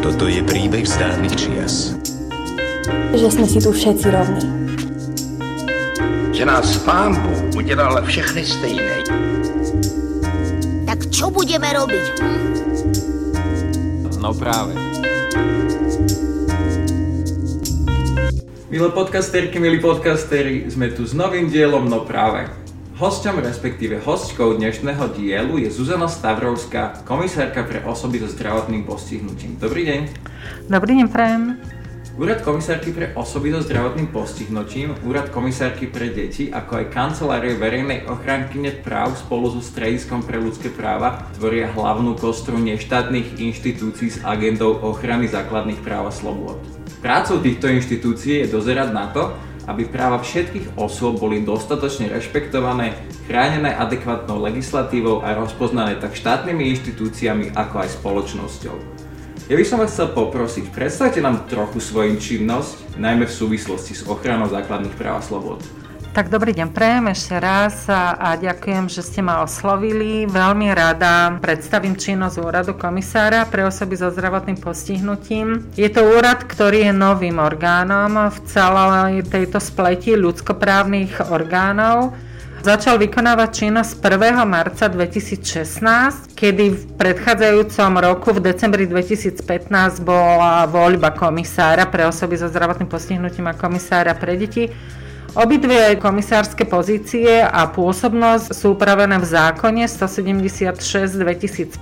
Toto je príbeh z dávnych čias. Že sme si tu všetci rovní. Že nás pán Bůh udělal všechny stejné. Tak čo budeme robiť? Hm? No práve. Milé podcasterky, milí podcasteri, sme tu s novým dielom No práve. Hosťom, respektíve hostkou dnešného dielu je Zuzana Stavrovská, komisárka pre osoby so zdravotným postihnutím. Dobrý deň. Dobrý deň, prajem. Úrad komisárky pre osoby so zdravotným postihnutím, Úrad komisárky pre deti, ako aj kancelárie verejnej ochrankyne práv spolu so Strediskom pre ľudské práva tvoria hlavnú kostru neštátnych inštitúcií s agendou ochrany základných práv a slobôd. Prácou týchto inštitúcií je dozerať na to, aby práva všetkých osôb boli dostatočne rešpektované, chránené adekvátnou legislatívou a rozpoznané tak štátnymi inštitúciami ako aj spoločnosťou. Ja by som vás chcel poprosiť, predstavte nám trochu svoju činnosť, najmä v súvislosti s ochranou základných práv a slobod. Tak dobrý deň, prejem ešte raz a, a ďakujem, že ste ma oslovili. Veľmi rada predstavím činnosť úradu komisára pre osoby so zdravotným postihnutím. Je to úrad, ktorý je novým orgánom v celej tejto spleti ľudskoprávnych orgánov. Začal vykonávať činnosť 1. marca 2016, kedy v predchádzajúcom roku v decembri 2015 bola voľba komisára pre osoby so zdravotným postihnutím a komisára pre deti. Obidve komisárske pozície a pôsobnosť sú upravené v zákone 176 2015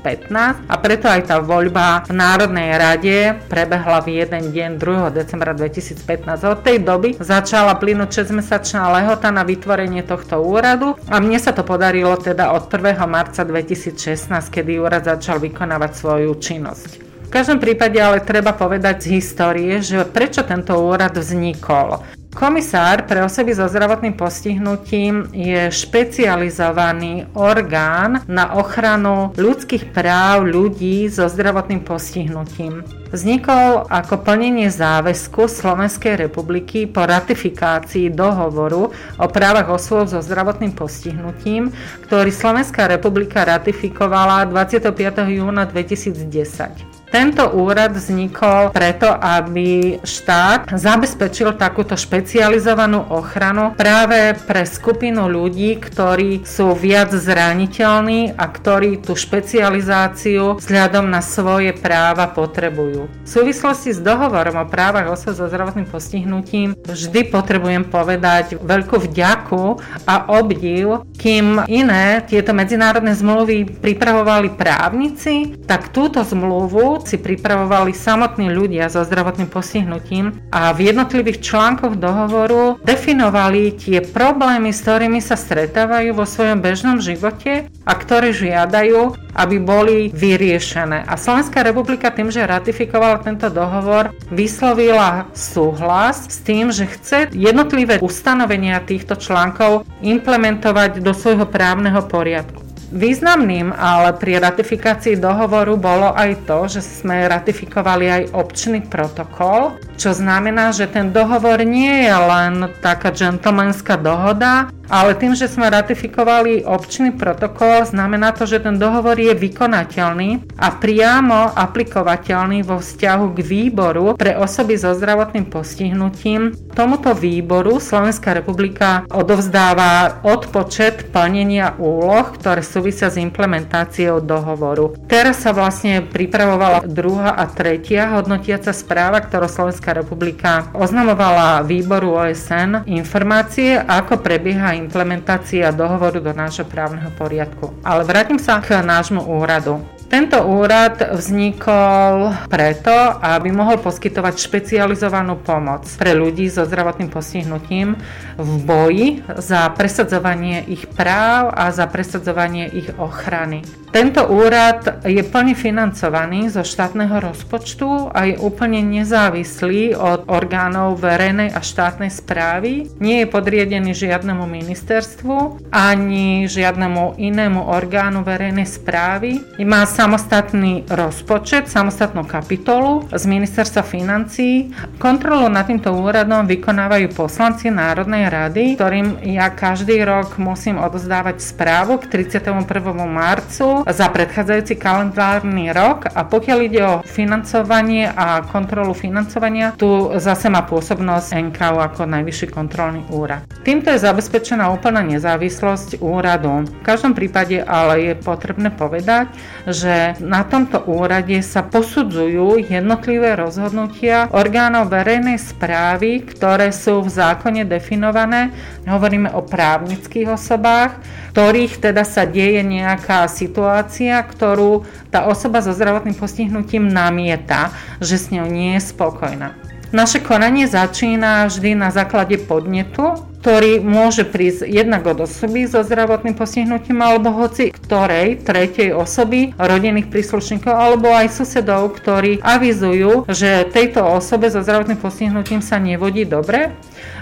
a preto aj tá voľba v Národnej rade prebehla v jeden deň 2. decembra 2015. Od tej doby začala plynúť 6-mesačná lehota na vytvorenie tohto úradu a mne sa to podarilo teda od 1. marca 2016, kedy úrad začal vykonávať svoju činnosť. V každom prípade ale treba povedať z histórie, že prečo tento úrad vznikol. Komisár pre osoby so zdravotným postihnutím je špecializovaný orgán na ochranu ľudských práv ľudí so zdravotným postihnutím. Vznikol ako plnenie záväzku Slovenskej republiky po ratifikácii dohovoru o právach osôb so zdravotným postihnutím, ktorý Slovenská republika ratifikovala 25. júna 2010. Tento úrad vznikol preto, aby štát zabezpečil takúto špecializovanú ochranu práve pre skupinu ľudí, ktorí sú viac zraniteľní a ktorí tú špecializáciu vzhľadom na svoje práva potrebujú. V súvislosti s dohovorom o právach osob so zdravotným postihnutím vždy potrebujem povedať veľkú vďaku a obdiv, kým iné tieto medzinárodné zmluvy pripravovali právnici, tak túto zmluvu si pripravovali samotní ľudia so zdravotným postihnutím a v jednotlivých článkoch dohovoru definovali tie problémy, s ktorými sa stretávajú vo svojom bežnom živote a ktoré žiadajú, aby boli vyriešené. A Slovenská republika tým, že ratifikovala tento dohovor, vyslovila súhlas s tým, že chce jednotlivé ustanovenia týchto článkov implementovať do svojho právneho poriadku. Významným ale pri ratifikácii dohovoru bolo aj to, že sme ratifikovali aj občný protokol, čo znamená, že ten dohovor nie je len taká džentlmenská dohoda, ale tým, že sme ratifikovali občný protokol, znamená to, že ten dohovor je vykonateľný a priamo aplikovateľný vo vzťahu k výboru pre osoby so zdravotným postihnutím. Tomuto výboru Slovenská republika odovzdáva odpočet plnenia úloh, ktoré súvisia s implementáciou dohovoru. Teraz sa vlastne pripravovala druhá a tretia hodnotiaca správa, ktorú Slovenská republika oznamovala výboru OSN informácie, ako prebieha implementácia dohovoru do nášho právneho poriadku. Ale vrátim sa k nášmu úradu. Tento úrad vznikol preto, aby mohol poskytovať špecializovanú pomoc pre ľudí so zdravotným postihnutím v boji za presadzovanie ich práv a za presadzovanie ich ochrany. Tento úrad je plne financovaný zo štátneho rozpočtu a je úplne nezávislý od orgánov verejnej a štátnej správy. Nie je podriedený žiadnemu ministerstvu ani žiadnemu inému orgánu verejnej správy. Má samostatný rozpočet, samostatnú kapitolu z ministerstva financí. Kontrolu nad týmto úradom vykonávajú poslanci Národnej rady, ktorým ja každý rok musím odozdávať správu k 31. marcu za predchádzajúci kalendárny rok a pokiaľ ide o financovanie a kontrolu financovania, tu zase má pôsobnosť NKU ako najvyšší kontrolný úrad. Týmto je zabezpečená úplná nezávislosť úradu. V každom prípade ale je potrebné povedať, že na tomto úrade sa posudzujú jednotlivé rozhodnutia orgánov verejnej správy, ktoré sú v zákone definované. Hovoríme o právnických osobách, ktorých teda sa deje nejaká situácia, ktorú tá osoba so zdravotným postihnutím namieta, že s ňou nie je spokojná. Naše konanie začína vždy na základe podnetu, ktorý môže prísť jednak od osoby so zdravotným postihnutím alebo hoci ktorej tretej osoby, rodinných príslušníkov alebo aj susedov, ktorí avizujú, že tejto osobe so zdravotným postihnutím sa nevodí dobre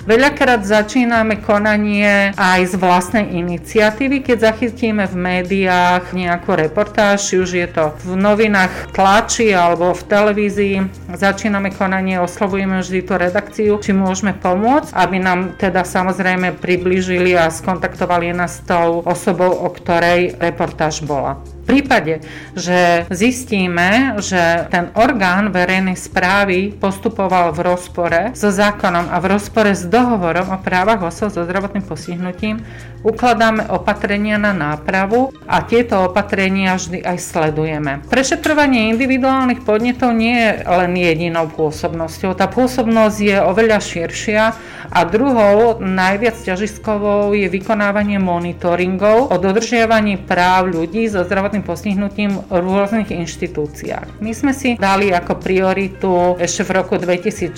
Veľakrát začíname konanie aj z vlastnej iniciatívy, keď zachytíme v médiách nejakú reportáž, či už je to v novinách tlači alebo v televízii. Začíname konanie, oslovujeme vždy tú redakciu, či môžeme pomôcť, aby nám teda samozrejme priblížili a skontaktovali nás s tou osobou, o ktorej reportáž bola prípade, že zistíme, že ten orgán verejnej správy postupoval v rozpore so zákonom a v rozpore s dohovorom o právach osob so zdravotným postihnutím, ukladáme opatrenia na nápravu a tieto opatrenia vždy aj sledujeme. Prešetrovanie individuálnych podnetov nie je len jedinou pôsobnosťou. Tá pôsobnosť je oveľa širšia a druhou najviac ťažiskovou je vykonávanie monitoringov o dodržiavaní práv ľudí so zdravotným postihnutím v rôznych inštitúciách. My sme si dali ako prioritu ešte v roku 2016,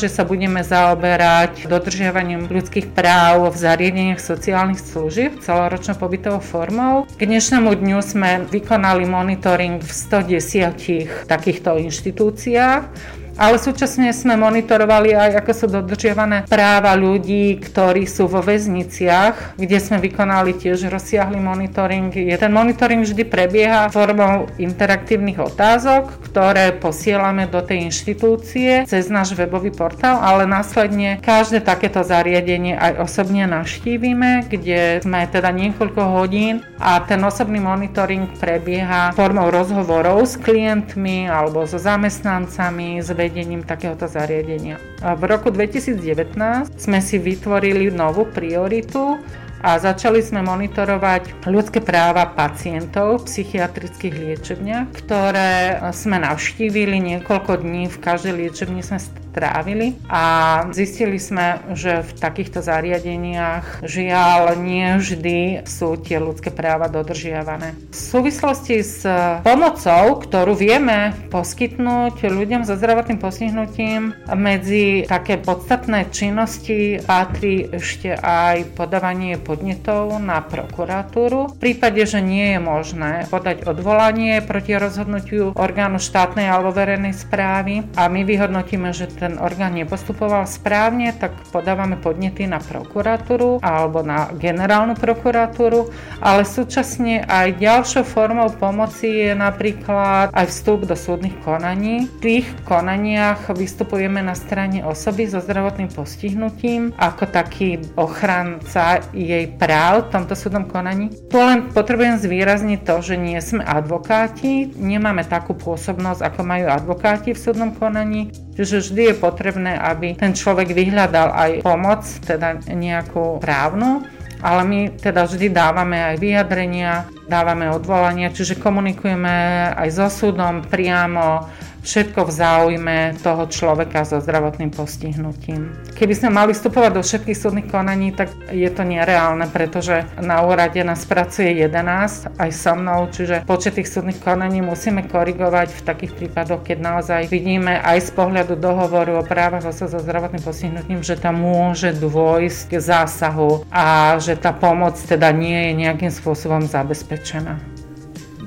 že sa budeme zaoberať dodržiavaním ľudských práv v zariadeniach sociálnych služieb celoročnou pobytovou formou. K dnešnému dňu sme vykonali monitoring v 110 takýchto inštitúciách ale súčasne sme monitorovali aj, ako sú dodržiavané práva ľudí, ktorí sú vo väzniciach, kde sme vykonali tiež rozsiahly monitoring. Ten monitoring vždy prebieha formou interaktívnych otázok, ktoré posielame do tej inštitúcie cez náš webový portál, ale následne každé takéto zariadenie aj osobne navštívime, kde sme teda niekoľko hodín a ten osobný monitoring prebieha formou rozhovorov s klientmi alebo so zamestnancami, s vedením takéhoto zariadenia. V roku 2019 sme si vytvorili novú prioritu a začali sme monitorovať ľudské práva pacientov v psychiatrických liečebniach, ktoré sme navštívili niekoľko dní. V každej liečebni sme trávili a zistili sme, že v takýchto zariadeniach žiaľ nie vždy sú tie ľudské práva dodržiavané. V súvislosti s pomocou, ktorú vieme poskytnúť ľuďom so zdravotným postihnutím, medzi také podstatné činnosti patrí ešte aj podávanie podnetov na prokuratúru. V prípade, že nie je možné podať odvolanie proti rozhodnutiu orgánu štátnej alebo verejnej správy a my vyhodnotíme, že ten orgán nepostupoval správne, tak podávame podnety na prokuratúru alebo na generálnu prokuratúru, ale súčasne aj ďalšou formou pomoci je napríklad aj vstup do súdnych konaní. V tých konaniach vystupujeme na strane osoby so zdravotným postihnutím ako taký ochranca jej práv v tomto súdnom konaní. Tu len potrebujem zvýrazniť to, že nie sme advokáti, nemáme takú pôsobnosť, ako majú advokáti v súdnom konaní. Čiže vždy je potrebné, aby ten človek vyhľadal aj pomoc, teda nejakú právnu, ale my teda vždy dávame aj vyjadrenia, dávame odvolania, čiže komunikujeme aj so súdom priamo, všetko v záujme toho človeka so zdravotným postihnutím. Keby sme mali vstupovať do všetkých súdnych konaní, tak je to nereálne, pretože na úrade nás pracuje 11 aj so mnou, čiže počet tých súdnych konaní musíme korigovať v takých prípadoch, keď naozaj vidíme aj z pohľadu dohovoru o právach osob so zdravotným postihnutím, že tam môže dôjsť k zásahu a že tá pomoc teda nie je nejakým spôsobom zabezpečená.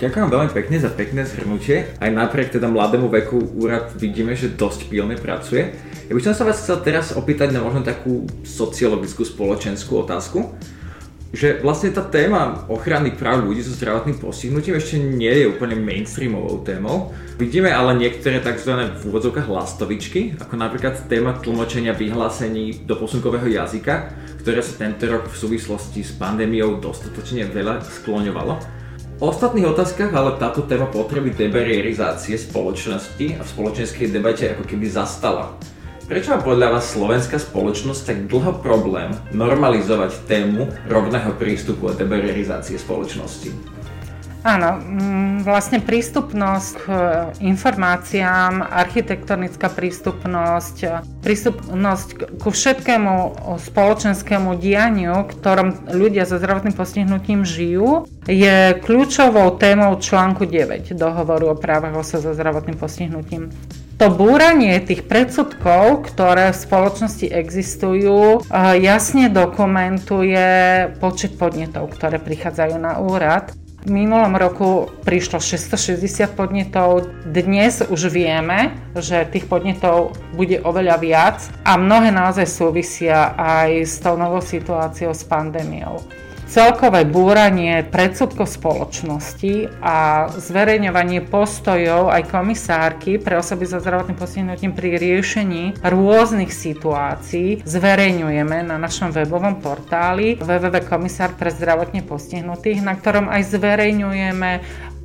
Ďakujem veľmi pekne za pekné zhrnutie. Aj napriek teda mladému veku úrad vidíme, že dosť pilne pracuje. Ja by som sa vás chcel teraz opýtať na možno takú sociologickú spoločenskú otázku že vlastne tá téma ochrany práv ľudí so zdravotným postihnutím ešte nie je úplne mainstreamovou témou. Vidíme ale niektoré tzv. v úvodzovkách lastovičky, ako napríklad téma tlmočenia vyhlásení do posunkového jazyka, ktoré sa tento rok v súvislosti s pandémiou dostatočne veľa skloňovalo. Ostatných otázkach ale táto téma potreby debarierizácie spoločnosti a v spoločenskej debate ako keby zastala. Prečo má podľa vás slovenská spoločnosť tak dlho problém normalizovať tému rovného prístupu a debarierizácie spoločnosti? Áno, mm, vlastne prístupnosť k informáciám, architektonická prístupnosť, prístupnosť ku všetkému spoločenskému dianiu, ktorom ľudia so zdravotným postihnutím žijú, je kľúčovou témou článku 9 dohovoru o právach osob so zdravotným postihnutím to búranie tých predsudkov, ktoré v spoločnosti existujú, jasne dokumentuje počet podnetov, ktoré prichádzajú na úrad. V minulom roku prišlo 660 podnetov, dnes už vieme, že tých podnetov bude oveľa viac a mnohé naozaj súvisia aj s tou novou situáciou s pandémiou celkové búranie predsudkov spoločnosti a zverejňovanie postojov aj komisárky pre osoby so zdravotným postihnutím pri riešení rôznych situácií zverejňujeme na našom webovom portáli www.komisár pre zdravotne postihnutých, na ktorom aj zverejňujeme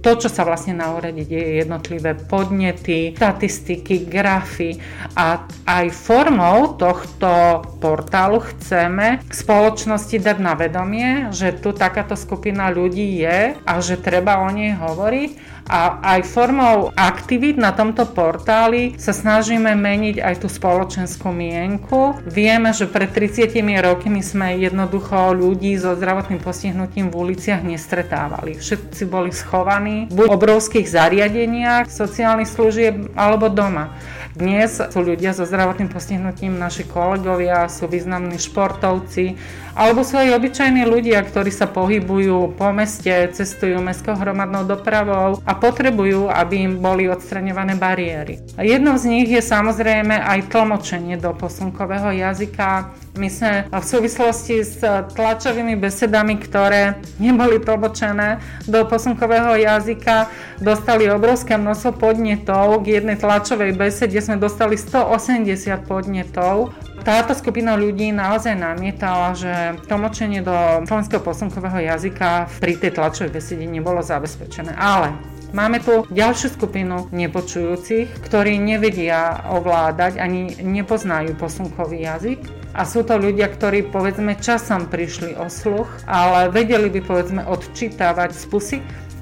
to, čo sa vlastne na úrade deje, jednotlivé podnety, štatistiky, grafy a aj formou tohto portálu chceme spoločnosti dať na vedomie, že tu takáto skupina ľudí je a že treba o nej hovoriť a aj formou aktivít na tomto portáli sa snažíme meniť aj tú spoločenskú mienku. Vieme, že pred 30 rokmi sme jednoducho ľudí so zdravotným postihnutím v uliciach nestretávali. Všetci boli schovaní buď v obrovských zariadeniach, sociálnych služieb alebo doma. Dnes sú ľudia so zdravotným postihnutím, naši kolegovia, sú významní športovci, alebo sú aj obyčajní ľudia, ktorí sa pohybujú po meste, cestujú mestskou hromadnou dopravou a potrebujú, aby im boli odstraňované bariéry. Jednou z nich je samozrejme aj tlmočenie do posunkového jazyka. My sme v súvislosti s tlačovými besedami, ktoré neboli tlmočené do posunkového jazyka, dostali obrovské množstvo podnetov k jednej tlačovej besede sme dostali 180 podnetov. Táto skupina ľudí naozaj namietala, že tlmočenie do slovenského posunkového jazyka pri tej tlačovej besede nebolo zabezpečené. Ale Máme tu ďalšiu skupinu nepočujúcich, ktorí nevedia ovládať ani nepoznajú posunkový jazyk. A sú to ľudia, ktorí povedzme časom prišli o sluch, ale vedeli by povedzme odčítavať z pusy,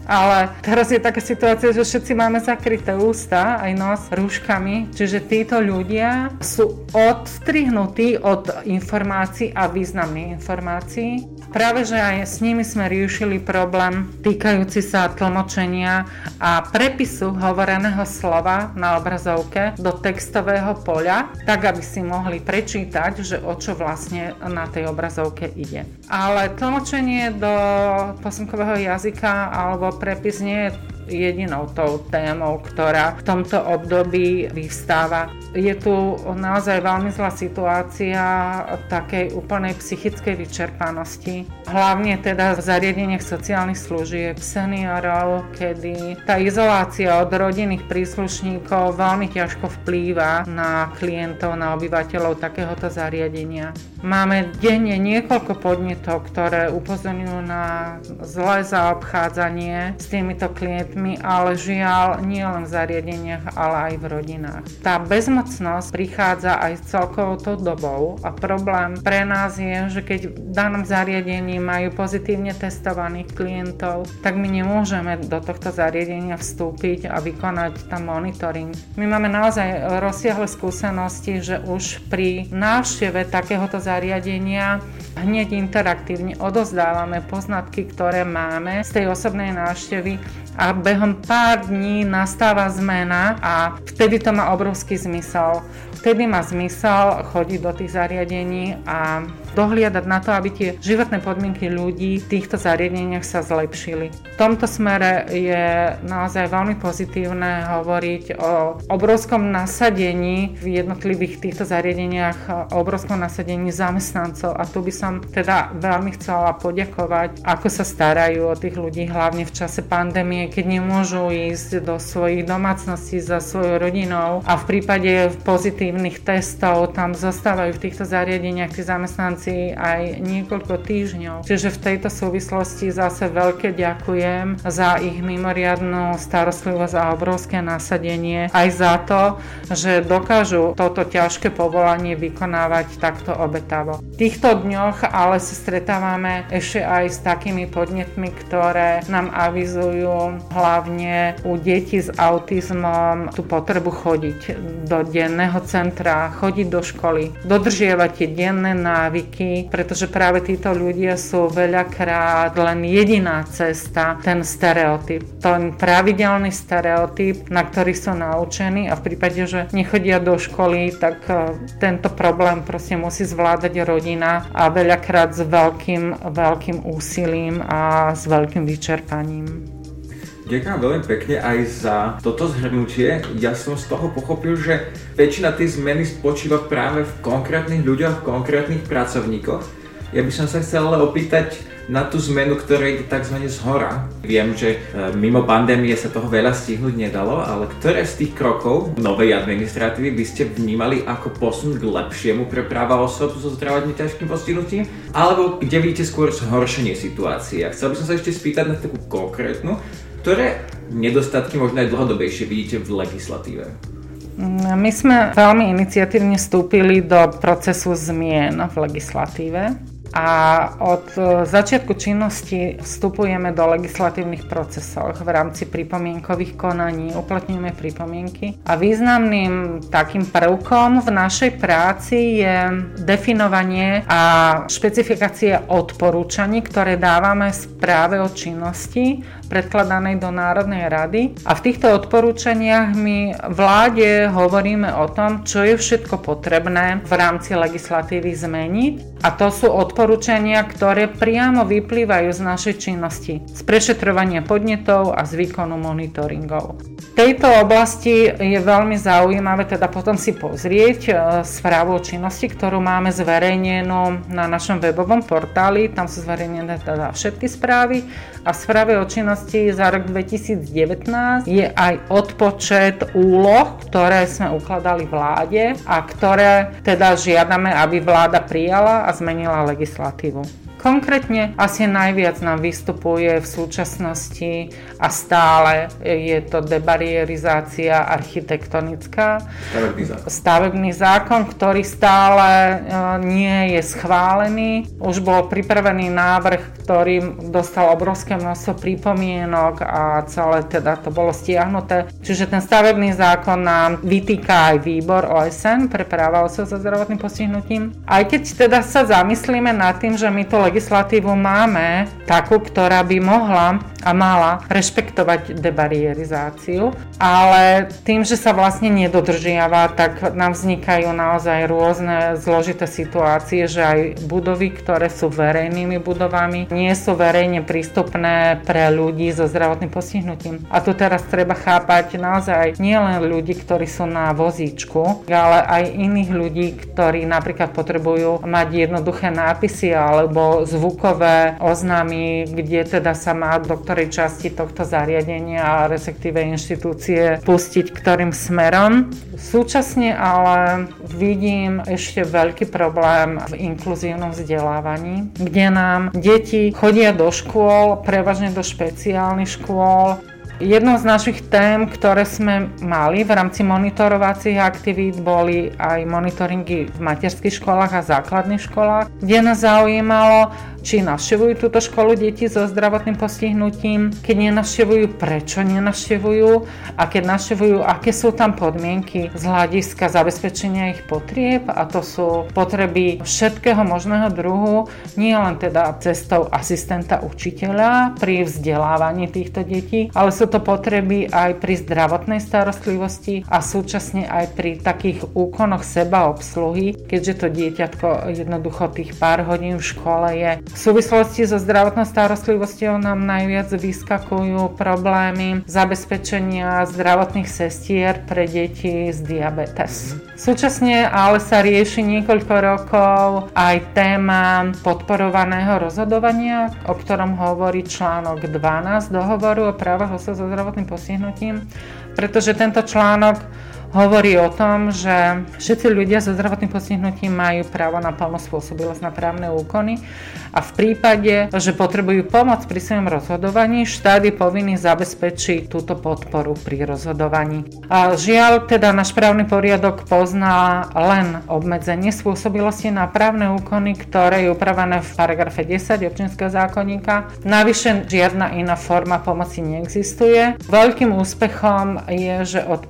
ale teraz je taká situácia, že všetci máme zakryté ústa, aj nos rúškami, čiže títo ľudia sú odstrihnutí od informácií a významných informácií. Práve, že aj s nimi sme riešili problém týkajúci sa tlmočenia a prepisu hovoreného slova na obrazovke do textového poľa, tak aby si mohli prečítať, že o čo vlastne na tej obrazovke ide. Ale tlmočenie do posunkového jazyka alebo prepis nie je jedinou tou témou, ktorá v tomto období vyvstáva. Je tu naozaj veľmi zlá situácia takej úplnej psychickej vyčerpanosti. Hlavne teda v zariadeniach sociálnych služieb, seniorov, kedy tá izolácia od rodinných príslušníkov veľmi ťažko vplýva na klientov, na obyvateľov takéhoto zariadenia. Máme denne niekoľko podnetov, ktoré upozorňujú na zlé zaobchádzanie s týmito klientmi, ale žiaľ nie len v zariadeniach, ale aj v rodinách. Tá bezmocnosť prichádza aj s celkovou tou dobou a problém pre nás je, že keď v danom zariadení majú pozitívne testovaných klientov, tak my nemôžeme do tohto zariadenia vstúpiť a vykonať tam monitoring. My máme naozaj rozsiahle skúsenosti, že už pri návšteve takéhoto zariadenia hneď interaktívne odozdávame poznatky, ktoré máme z tej osobnej návštevy a behom pár dní nastáva zmena a vtedy to má obrovský zmysel. Vtedy má zmysel chodiť do tých zariadení a dohliadať na to, aby tie životné podmienky ľudí v týchto zariadeniach sa zlepšili. V tomto smere je naozaj veľmi pozitívne hovoriť o obrovskom nasadení v jednotlivých týchto zariadeniach, o obrovskom nasadení zamestnancov a tu by som teda veľmi chcela poďakovať, ako sa starajú o tých ľudí, hlavne v čase pandémie, keď nemôžu ísť do svojich domácností za svojou rodinou a v prípade pozitívnych testov tam zostávajú v týchto zariadeniach tí zamestnanci rámci aj niekoľko týždňov. Čiže v tejto súvislosti zase veľké ďakujem za ich mimoriadnú starostlivosť a obrovské nasadenie, aj za to, že dokážu toto ťažké povolanie vykonávať takto obetavo. V týchto dňoch ale sa stretávame ešte aj s takými podnetmi, ktoré nám avizujú hlavne u detí s autizmom tú potrebu chodiť do denného centra, chodiť do školy, dodržiavať tie denné návyky, pretože práve títo ľudia sú veľakrát len jediná cesta, ten stereotyp, ten pravidelný stereotyp, na ktorý sú naučení a v prípade, že nechodia do školy, tak e, tento problém proste musí zvládať rodina a veľakrát s veľkým, veľkým úsilím a s veľkým vyčerpaním. Ďakujem veľmi pekne aj za toto zhrnutie. Ja som z toho pochopil, že väčšina tej zmeny spočíva práve v konkrétnych ľuďoch, konkrétnych pracovníkoch. Ja by som sa chcel ale opýtať na tú zmenu, ktorá ide tzv. z hora. Viem, že e, mimo pandémie sa toho veľa stihnúť nedalo, ale ktoré z tých krokov novej administratívy by ste vnímali ako posun k lepšiemu pre práva osob so zdravotne ťažkým postihnutím? Alebo kde vidíte skôr zhoršenie situácie? A chcel by som sa ešte spýtať na takú konkrétnu, ktoré nedostatky možno aj dlhodobejšie vidíte v legislatíve? My sme veľmi iniciatívne vstúpili do procesu zmien v legislatíve a od e, začiatku činnosti vstupujeme do legislatívnych procesov v rámci pripomienkových konaní, uplatňujeme pripomienky a významným takým prvkom v našej práci je definovanie a špecifikácie odporúčaní, ktoré dávame správe o činnosti predkladanej do Národnej rady. A v týchto odporúčaniach my vláde hovoríme o tom, čo je všetko potrebné v rámci legislatívy zmeniť. A to sú odporúčania, ktoré priamo vyplývajú z našej činnosti, z prešetrovania podnetov a z výkonu monitoringov. V tejto oblasti je veľmi zaujímavé teda potom si pozrieť e, správu o činnosti, ktorú máme zverejnenú na našom webovom portáli. Tam sú zverejnené teda všetky správy a v správe o činnosti činnosti za rok 2019 je aj odpočet úloh, ktoré sme ukladali vláde a ktoré teda žiadame, aby vláda prijala a zmenila legislatívu. Konkrétne asi najviac nám vystupuje v súčasnosti a stále je to debarierizácia architektonická. Stavebný zákon. Stavebný zákon, ktorý stále e, nie je schválený. Už bol pripravený návrh, ktorý dostal obrovské množstvo pripomienok a celé teda to bolo stiahnuté. Čiže ten stavebný zákon nám vytýka aj výbor OSN pre práva osob so zdravotným postihnutím. Aj keď teda sa zamyslíme nad tým, že my to legislatívu máme takú, ktorá by mohla a mala rešpektovať debarierizáciu, ale tým, že sa vlastne nedodržiava, tak nám vznikajú naozaj rôzne zložité situácie, že aj budovy, ktoré sú verejnými budovami, nie sú verejne prístupné pre ľudí so zdravotným postihnutím. A tu teraz treba chápať naozaj nielen ľudí, ktorí sú na vozíčku, ale aj iných ľudí, ktorí napríklad potrebujú mať jednoduché nápisy alebo zvukové oznámy, kde teda sa má doktor ktorej časti tohto zariadenia a respektíve inštitúcie pustiť ktorým smerom. Súčasne ale vidím ešte veľký problém v inkluzívnom vzdelávaní, kde nám deti chodia do škôl, prevažne do špeciálnych škôl, Jednou z našich tém, ktoré sme mali v rámci monitorovacích aktivít, boli aj monitoringy v materských školách a základných školách, kde nás zaujímalo, či navštevujú túto školu deti so zdravotným postihnutím, keď nenavštevujú, prečo nenavštevujú? A keď navštevujú, aké sú tam podmienky z hľadiska zabezpečenia ich potrieb? A to sú potreby všetkého možného druhu, nie len teda cestou asistenta učiteľa pri vzdelávaní týchto detí, ale sú to potreby aj pri zdravotnej starostlivosti a súčasne aj pri takých úkonoch seba obsluhy, keďže to dieťatko jednoducho tých pár hodín v škole je v súvislosti so zdravotnou starostlivosťou nám najviac vyskakujú problémy zabezpečenia zdravotných sestier pre deti s diabetes. Súčasne ale sa rieši niekoľko rokov aj téma podporovaného rozhodovania, o ktorom hovorí článok 12 dohovoru o právach osob so zdravotným postihnutím, pretože tento článok hovorí o tom, že všetci ľudia so zdravotným postihnutím majú právo na plnú spôsobilosť na právne úkony a v prípade, že potrebujú pomoc pri svojom rozhodovaní, štát je povinný zabezpečiť túto podporu pri rozhodovaní. A žiaľ, teda náš právny poriadok pozná len obmedzenie spôsobilosti na právne úkony, ktoré je upravené v paragrafe 10 občianského zákonníka. Navyše žiadna iná forma pomoci neexistuje. Veľkým úspechom je, že od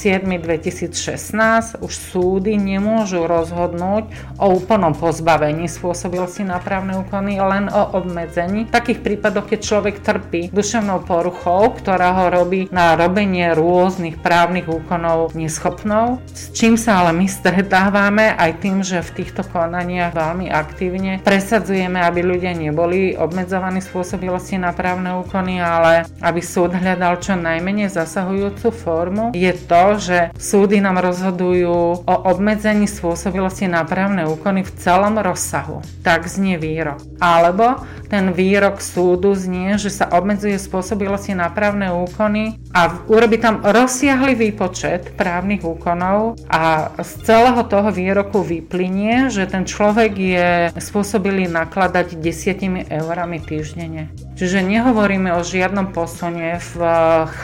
1.7.2016 už súdy nemôžu rozhodnúť o úplnom pozbavení spôsobilosti na právne úkony, len o obmedzení. V takých prípadoch, keď človek trpí duševnou poruchou, ktorá ho robí na robenie rôznych právnych úkonov neschopnou, s čím sa ale my stretávame aj tým, že v týchto konaniach veľmi aktívne presadzujeme, aby ľudia neboli obmedzovaní spôsobilosti na právne úkony, ale aby súd hľadal čo najmenej zasahujúcu formu, je to, že súdy nám rozhodujú o obmedzení spôsobilosti na právne úkony v celom rozsahu. Tak znie výrok. Alebo ten výrok súdu znie, že sa obmedzuje spôsobilosti na právne úkony a urobi tam rozsiahly výpočet právnych úkonov a z celého toho výroku vyplynie, že ten človek je spôsobilý nakladať desiatimi eurami týždenne. Čiže nehovoríme o žiadnom posune v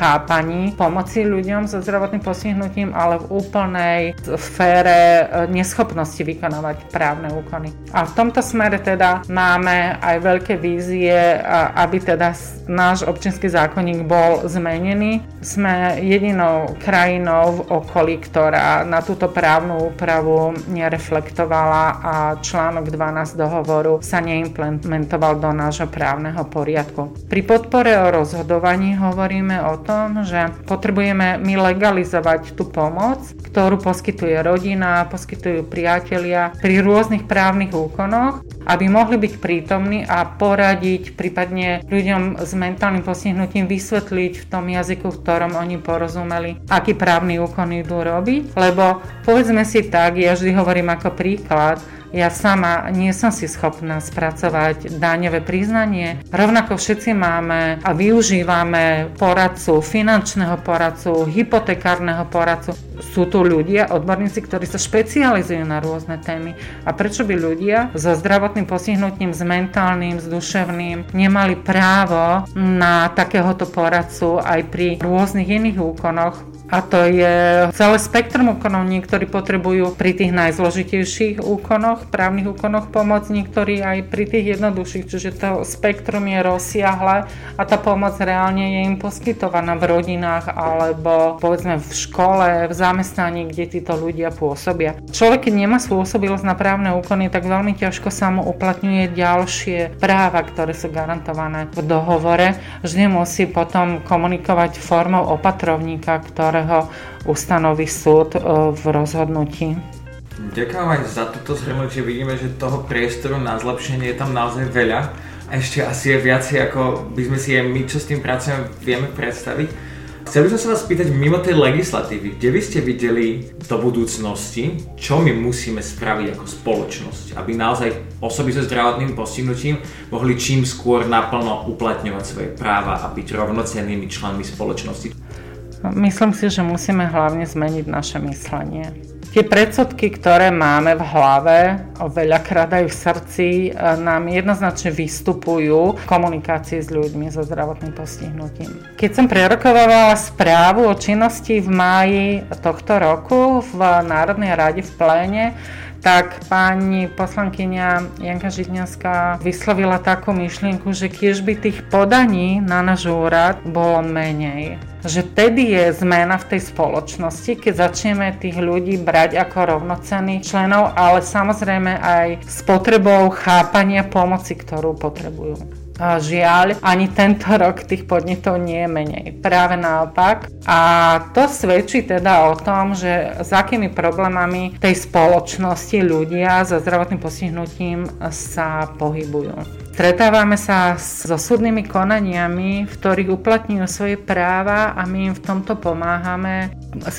chápaní pomoci ľuďom so zdravotným postihnutím, ale v úplnej sfére neschopnosti vykonávať právne úkony. A v tomto smere teda máme aj veľké vízie, aby teda náš občianský zákonník bol zmenený. Sme jedinou krajinou v okolí, ktorá na túto právnu úpravu nereflektovala a článok 12 dohovoru sa neimplementoval do nášho právneho poriadku poriadku. Pri podpore o rozhodovaní hovoríme o tom, že potrebujeme my legalizovať tú pomoc, ktorú poskytuje rodina, poskytujú priatelia pri rôznych právnych úkonoch, aby mohli byť prítomní a poradiť prípadne ľuďom s mentálnym postihnutím vysvetliť v tom jazyku, v ktorom oni porozumeli, aký právny úkon idú robiť. Lebo povedzme si tak, ja vždy hovorím ako príklad, ja sama nie som si schopná spracovať daňové priznanie. Rovnako všetci máme a využívame poradcu, finančného poradcu, hypotekárneho poradcu. Sú tu ľudia, odborníci, ktorí sa špecializujú na rôzne témy. A prečo by ľudia so zdravotným postihnutím, s mentálnym, s duševným nemali právo na takéhoto poradcu aj pri rôznych iných úkonoch, a to je celé spektrum úkonov. Niektorí potrebujú pri tých najzložitejších úkonoch, právnych úkonoch pomoc, niektorí aj pri tých jednoduchších. Čiže to spektrum je rozsiahle a tá pomoc reálne je im poskytovaná v rodinách alebo povedzme v škole, v zamestnaní, kde títo ľudia pôsobia. Človek, keď nemá spôsobilosť na právne úkony, tak veľmi ťažko sa mu uplatňuje ďalšie práva, ktoré sú garantované v dohovore. Vždy musí potom komunikovať formou opatrovníka, ktoré ktorého ustanoví súd e, v rozhodnutí. Ďakujem aj za toto zhrnutie. Vidíme, že toho priestoru na zlepšenie je tam naozaj veľa. Ešte asi je viacej, ako by sme si aj my, čo s tým pracujeme, vieme predstaviť. Chcel by som sa vás spýtať mimo tej legislatívy, kde by ste videli do budúcnosti, čo my musíme spraviť ako spoločnosť, aby naozaj osoby so zdravotným postihnutím mohli čím skôr naplno uplatňovať svoje práva a byť rovnocennými členmi spoločnosti. Myslím si, že musíme hlavne zmeniť naše myslenie. Tie predsudky, ktoré máme v hlave, veľakrát aj v srdci, e, nám jednoznačne vystupujú v komunikácii s ľuďmi so zdravotným postihnutím. Keď som prerokovala správu o činnosti v máji tohto roku v Národnej rade v pléne, tak pani poslankyňa Janka Žitňanská vyslovila takú myšlienku, že kiež by tých podaní na náš úrad bolo menej. Že tedy je zmena v tej spoločnosti, keď začneme tých ľudí brať ako rovnocenných členov, ale samozrejme aj s potrebou chápania pomoci, ktorú potrebujú. Žiaľ, ani tento rok tých podnetov nie je menej. Práve naopak. A to svedčí teda o tom, že s akými problémami tej spoločnosti ľudia so zdravotným postihnutím sa pohybujú. Stretávame sa so súdnymi konaniami, v ktorých uplatňujú svoje práva a my im v tomto pomáhame.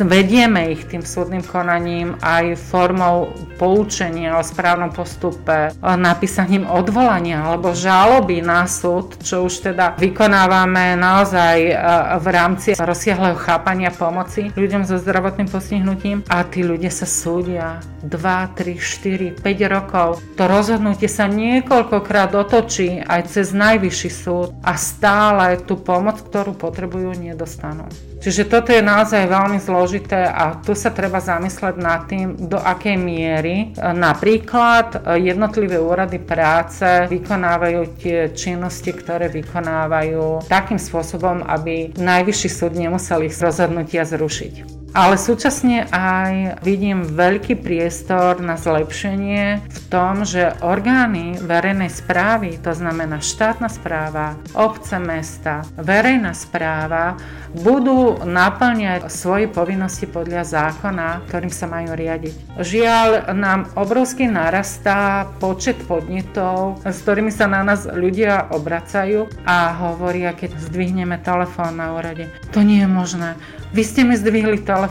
Vedieme ich tým súdnym konaním aj formou poučenia o správnom postupe, napísaním odvolania alebo žaloby na súd, čo už teda vykonávame naozaj e, v rámci rozsiahleho chápania pomoci ľuďom so zdravotným postihnutím. A tí ľudia sa súdia 2, 3, 4, 5 rokov. To rozhodnutie sa niekoľkokrát otočí aj cez najvyšší súd a stále tú pomoc, ktorú potrebujú, nedostanú. Čiže toto je naozaj veľmi zložité a tu sa treba zamysleť nad tým, do akej miery e, napríklad e, jednotlivé úrady práce vykonávajú tie činnosti, ktoré vykonávajú takým spôsobom, aby najvyšší súd nemusel ich rozhodnutia zrušiť. Ale súčasne aj vidím veľký priestor na zlepšenie v tom, že orgány verejnej správy, to znamená štátna správa, obce, mesta, verejná správa, budú naplňať svoje povinnosti podľa zákona, ktorým sa majú riadiť. Žiaľ, nám obrovsky narastá počet podnetov, s ktorými sa na nás ľudia obracajú a hovoria, keď zdvihneme telefón na úrade. To nie je možné vy ste mi zdvihli telefón.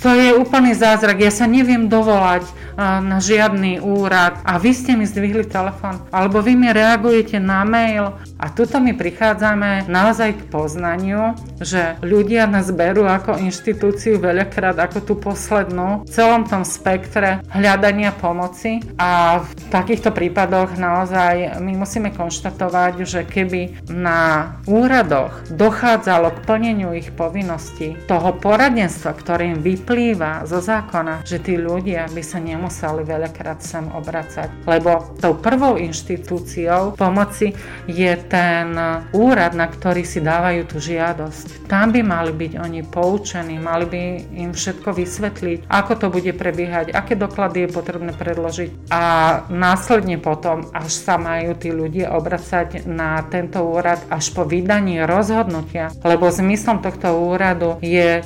To je úplný zázrak. Ja sa neviem dovolať na žiadny úrad a vy ste mi zdvihli telefón. Alebo vy mi reagujete na mail. A tuto my prichádzame naozaj k poznaniu, že ľudia nás berú ako inštitúciu veľakrát ako tú poslednú v celom tom spektre hľadania pomoci a v takýchto prípadoch naozaj my musíme konštatovať, že keby na úradoch dochádzalo k plneniu ich povinností, toho poradenstva, ktorým vyplýva zo zákona, že tí ľudia by sa nemuseli veľakrát sem obracať. Lebo tou prvou inštitúciou pomoci je ten úrad, na ktorý si dávajú tú žiadosť. Tam by mali byť oni poučení, mali by im všetko vysvetliť, ako to bude prebiehať, aké doklady je potrebné predložiť a následne potom, až sa majú tí ľudia obracať na tento úrad až po vydaní rozhodnutia, lebo zmyslom tohto úradu je je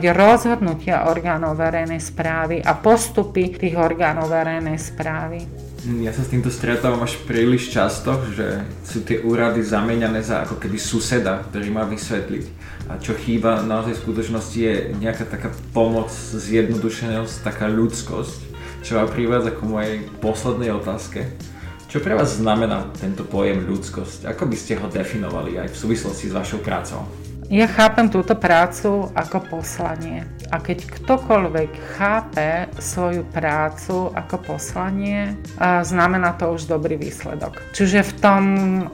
preskomávať rozhodnutia orgánov verejnej správy a postupy tých orgánov verejnej správy. Ja sa s týmto stretávam až príliš často, že sú tie úrady zamieňané za ako keby suseda, ktorý má vysvetliť. A čo chýba naozaj v skutočnosti je nejaká taká pomoc, zjednodušenosť, taká ľudskosť, čo ma privádza ku mojej poslednej otázke. Čo pre vás znamená tento pojem ľudskosť? Ako by ste ho definovali aj v súvislosti s vašou prácou? Ja chápem túto prácu ako poslanie. A keď ktokoľvek chápe svoju prácu ako poslanie, znamená to už dobrý výsledok. Čiže v tom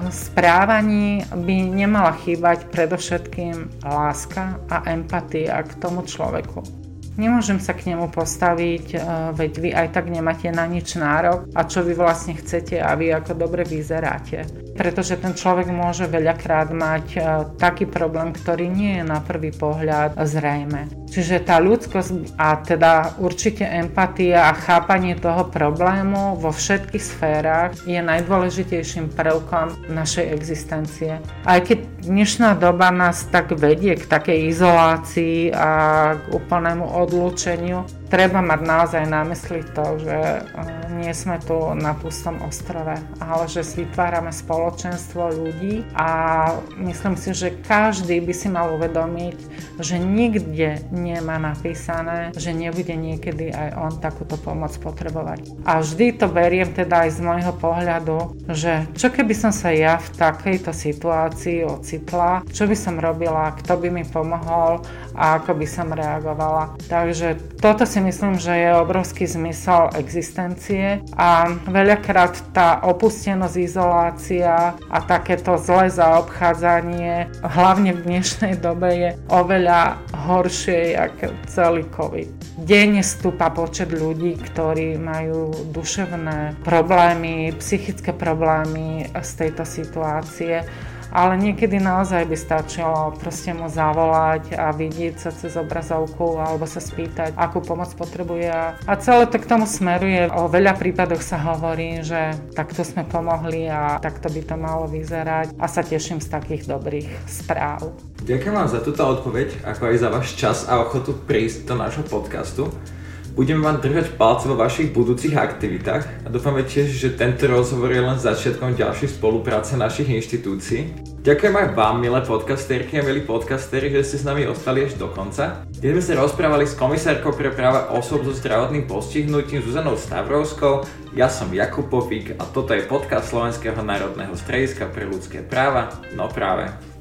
správaní by nemala chýbať predovšetkým láska a empatia k tomu človeku. Nemôžem sa k nemu postaviť, veď vy aj tak nemáte na nič nárok a čo vy vlastne chcete a vy ako dobre vyzeráte pretože ten človek môže veľakrát mať e, taký problém, ktorý nie je na prvý pohľad zrejme. Čiže tá ľudskosť a teda určite empatia a chápanie toho problému vo všetkých sférach je najdôležitejším prvkom našej existencie. Aj keď dnešná doba nás tak vedie k takej izolácii a k úplnému odlúčeniu, treba mať naozaj na mysli to, že e, nie sme tu na pustom ostrove, ale že si vytvárame spoločenstvo ľudí a myslím si, že každý by si mal uvedomiť, že nikde nemá napísané, že nebude niekedy aj on takúto pomoc potrebovať. A vždy to beriem teda aj z môjho pohľadu, že čo keby som sa ja v takejto situácii ocitla, čo by som robila, kto by mi pomohol a ako by som reagovala. Takže toto si myslím, že je obrovský zmysel existencie a veľakrát tá opustenosť, izolácia a takéto zlé zaobchádzanie, hlavne v dnešnej dobe je oveľa horšie ako celý COVID. Denne stúpa počet ľudí, ktorí majú duševné problémy, psychické problémy z tejto situácie ale niekedy naozaj by stačilo proste mu zavolať a vidieť sa cez obrazovku alebo sa spýtať, akú pomoc potrebuje a celé to k tomu smeruje. O veľa prípadoch sa hovorí, že takto sme pomohli a takto by to malo vyzerať a sa teším z takých dobrých správ. Ďakujem vám za túto odpoveď, ako aj za váš čas a ochotu prísť do nášho podcastu. Budeme vám držať palce vo vašich budúcich aktivitách a dúfame tiež, že tento rozhovor je len začiatkom ďalšej spolupráce našich inštitúcií. Ďakujem aj vám, milé podcasterky a milí podcasteri, že ste s nami ostali až do konca. Dnes sme sa rozprávali s komisárkou pre práva osob so zdravotným postihnutím Zuzanou Stavrovskou. Ja som Jakub Popík a toto je podcast Slovenského národného strediska pre ľudské práva. No práve.